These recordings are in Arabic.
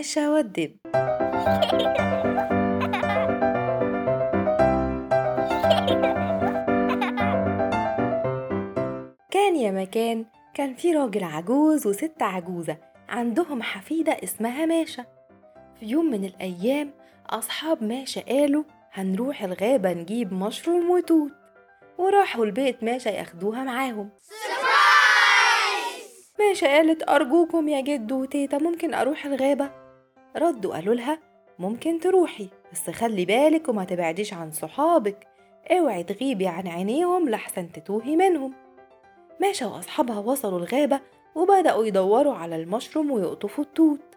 ماشا والدب. كان يا مكان كان في راجل عجوز وست عجوزة عندهم حفيدة اسمها ماشا في يوم من الأيام أصحاب ماشا قالوا هنروح الغابة نجيب مشروم وتوت. وراحوا البيت ماشا ياخدوها معاهم. ماشا قالت أرجوكم يا جدو وتيتا ممكن أروح الغابة. ردوا قالوا لها ممكن تروحي بس خلي بالك وما تبعديش عن صحابك. اوعي تغيبي عن عينيهم لحسن تتوهي منهم. ماشا وأصحابها وصلوا الغابة وبدأوا يدوروا على المشروم ويقطفوا التوت.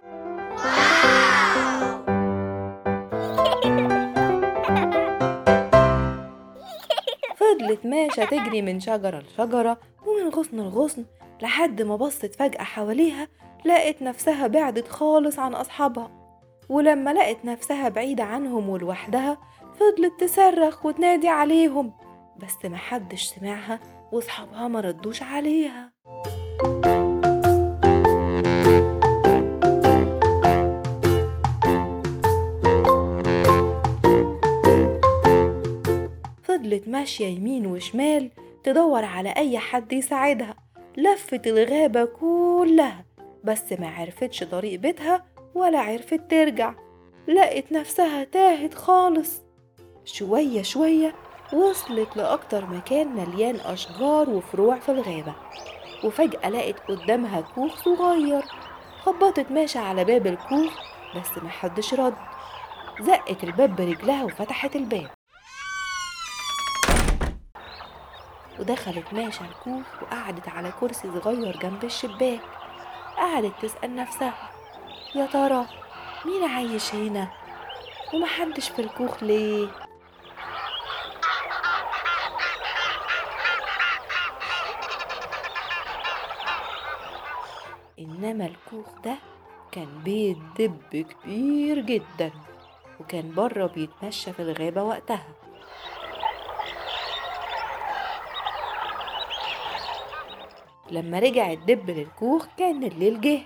فضلت ماشا تجري من شجرة لشجرة ومن غصن لغصن لحد ما بصت فجأة حواليها لقت نفسها بعدت خالص عن أصحابها. ولما لقت نفسها بعيدة عنهم ولوحدها فضلت تصرخ وتنادي عليهم. بس محدش سمعها وصحابها مردوش عليها. فضلت ماشية يمين وشمال تدور على أي حد يساعدها. لفت الغابة كلها بس ما عرفتش طريق بيتها ولا عرفت ترجع. لقت نفسها تاهت خالص. شوية شوية وصلت لأكتر مكان مليان أشجار وفروع في الغابة وفجأة لقت قدامها كوخ صغير. خبطت ماشي على باب الكوخ بس محدش رد. زقت الباب برجلها وفتحت الباب. ودخلت ماشا الكوخ وقعدت على كرسي صغير جنب الشباك. قعدت تسأل نفسها يا ترى مين عايش هنا؟ ومحدش في الكوخ ليه؟ إنما الكوخ ده كان بيت دب كبير جدا وكان بره بيتمشى في الغابة وقتها. لما رجع الدب للكوخ كان الليل جه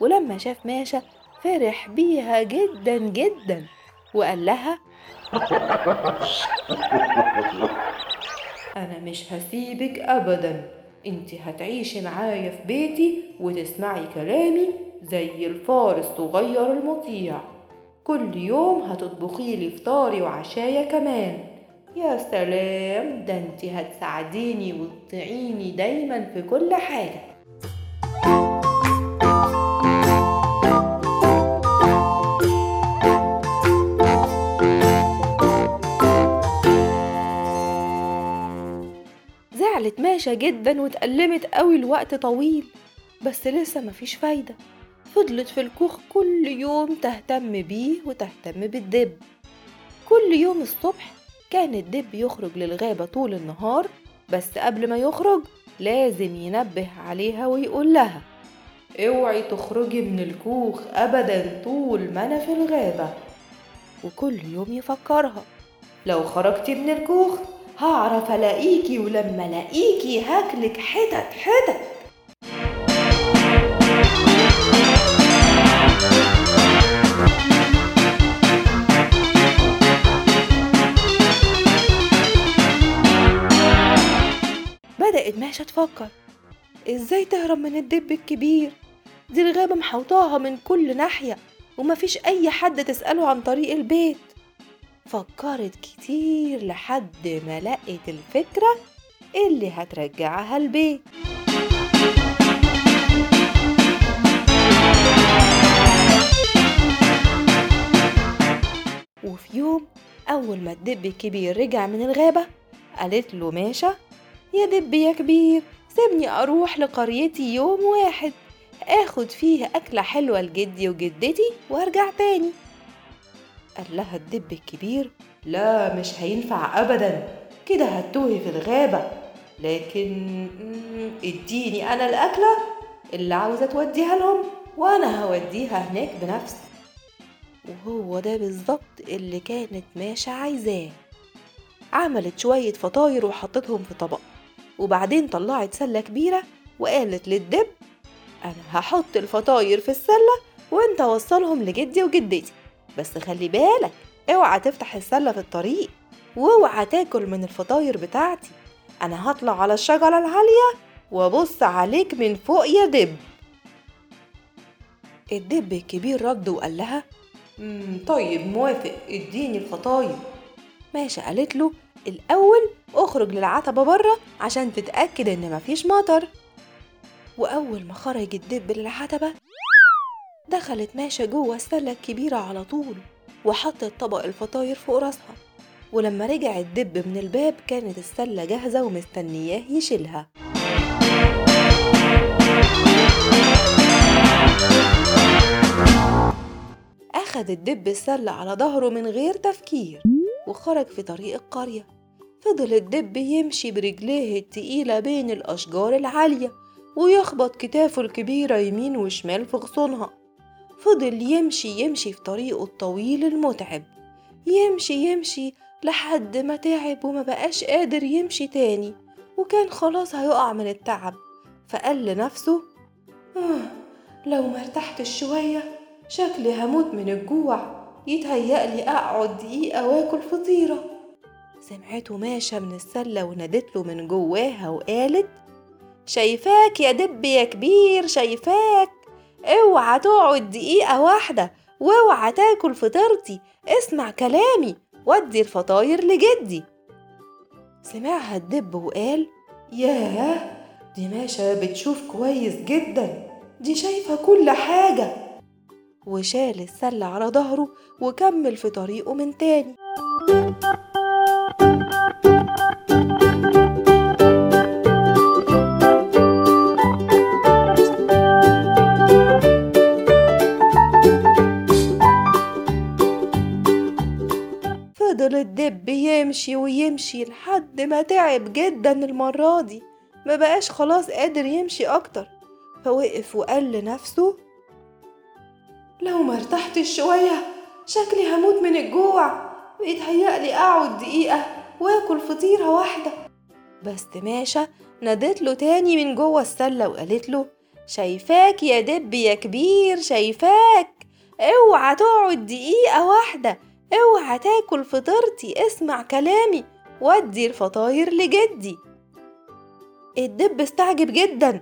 ولما شاف ماشا فرح بيها جدا جدا وقال لها أنا مش هسيبك أبدا أنت هتعيشي معايا في بيتي وتسمعي كلامي زي الفار الصغير المطيع. كل يوم هتطبخي لي فطاري وعشايا كمان. يا سلام ده انت هتساعديني وتطيعيني دايما في كل حاجة. زعلت ماشا جدا واتألمت قوي لوقت طويل بس لسه مفيش فايدة. فضلت في الكوخ كل يوم تهتم بيه وتهتم بالدب. كل يوم الصبح كان الدب يخرج للغابة طول النهار بس قبل ما يخرج لازم ينبه عليها ويقول لها أوعي تخرجي من الكوخ ابدا طول ما أنا في الغابة. وكل يوم يفكرها لو خرجتي من الكوخ هعرف ألاقيكي ولما ألاقيكي هاكلك حتت حتت. ماشا تفكر. إزاي تهرب من الدب الكبير؟ دي الغابة محوطاها من كل ناحية ومفيش أي حد تسأله عن طريق البيت. فكرت كتير لحد ما لقت الفكرة اللي هترجعها البيت. وفي يوم أول ما الدب الكبير رجع من الغابة قالت له ماشا يا دب يا كبير سيبني أروح لقريتي يوم واحد. آخد فيه أكلة حلوة لجدي وجدتي وأرجع تاني. قال لها الدب الكبير لا مش هينفع أبدا كده هتوهي في الغابة. لكن اديني أنا الأكلة اللي عاوزة توديها لهم وأنا هوديها هناك بنفسي. وهو ده بالظبط اللي كانت ماشا عايزاه. عملت شوية فطاير وحطتهم في طبق. وبعدين طلعت سلة كبيرة وقالت للدب أنا هحط الفطاير في السلة وأنت وصلهم لجدي وجدتي بس خلي بالك اوعى تفتح السلة في الطريق وأوعى تاكل من الفطاير بتاعتي أنا هطلع على الشجرة العالية وأبص عليك من فوق يا دب. الدب الكبير رد وقال لها طيب موافق اديني الفطاير. ماشي قالت له الأول اخرج للعتبة برة عشان تتأكد إن مفيش مطر. وأول ما خرج الدب للعتبة دخلت ماشة جوه السلة الكبيرة على طول وحطت طبق الفطاير فوق راسها. ولما رجع الدب من الباب كانت السلة جاهزة ومستنياه يشيلها. أخد الدب السلة على ظهره من غير تفكير وخرج في طريق القرية. فضل الدب يمشي برجليه التقيلة بين الأشجار العالية ويخبط كتافه الكبيرة يمين وشمال في غصونها. فضل يمشي يمشي في طريقه الطويل المتعب. يمشي يمشي لحد ما تعب وما بقاش قادر يمشي تاني وكان خلاص هيقع من التعب. فقال لنفسه آه لو مرتحتش شوية شكلي هموت من الجوع. يتهيألي أقعد دقيقة وآكل فطيرة. سمعته ماشى من السلة ونادت له من جواها وقالت شايفاك يا دب يا كبير شايفاك. اوعى تقعد دقيقة واحدة واوعى تاكل فطيرتي. اسمع كلامي ودي الفطاير لجدي. سمعها الدب وقال ياه دي ماشا بتشوف كويس جدا. دي شايفة كل حاجة. وشال السلة على ظهره وكمل في طريقه من تاني. فضل الدب يمشي ويمشي لحد ما تعب جدا المرة دي. ما بقاش خلاص قادر يمشي أكتر. فوقف وقال لنفسه لو ما ارتحتش شوية شكلي هموت من الجوع. بيتهيألي أقعد دقيقة. وآكل فطيرة واحدة. بس ماشى نادت له تاني من جوه السلة وقالت له شايفاك يا دب يا كبير شايفاك. اوعى تقعد دقيقة واحدة اوعى تاكل فطيرتي اسمع كلامي ودي الفطاير لجدي. الدب استعجب جدا.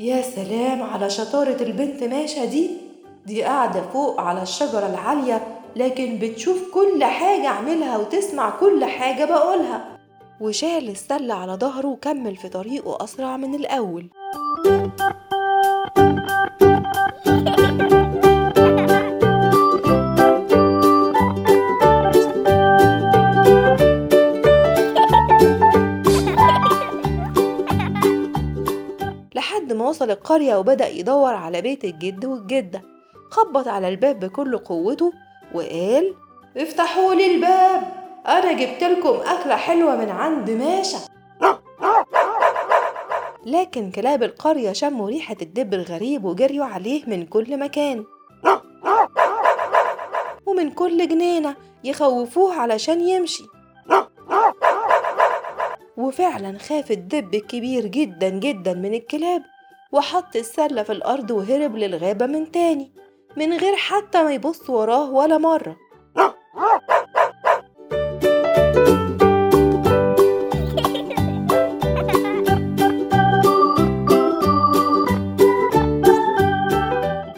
يا سلام على شطارة البنت ماشا دي دي قاعدة فوق على الشجرة العالية لكن بتشوف كل حاجة أعملها وتسمع كل حاجة بقولها. وشال السلة على ظهره وكمل في طريقه أسرع من الأول. لحد ما وصل القرية وبدأ يدور على بيت الجد والجدة. خبط على الباب بكل قوته وقال افتحوا لي الباب. أنا جبت لكم أكلة حلوة من عند ماشا. لكن كلاب القرية شموا ريحة الدب الغريب وجريوا عليه من كل مكان. ومن كل جنينة يخوفوه علشان يمشي. وفعلا خاف الدب الكبير جدا جدا من الكلاب وحط السلة في الأرض وهرب للغابة من تاني. من غير حتى ما يبص وراه ولا مرة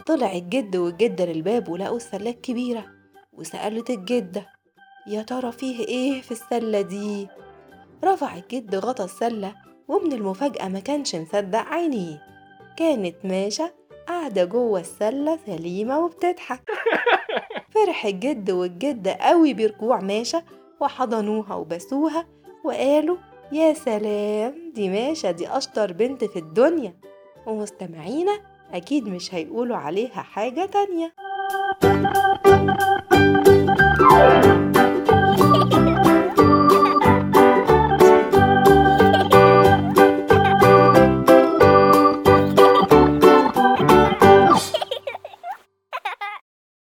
طلع الجد والجدة للباب ولقوا السلة الكبيرة وسألت الجدة يا ترى فيه إيه في السلة دي؟ رفع الجد غطا السلة ومن المفاجأة ما كانش مصدق عينيه كانت ماشة قاعدة جوه السلة سليمة وبتضحك. فرح الجد والجدة قوي برجوع ماشة وحضنوها وبسوها وقالوا يا سلام دي ماشة دي أشطر بنت في الدنيا. ومستمعينا أكيد مش هيقولوا عليها حاجة تانية.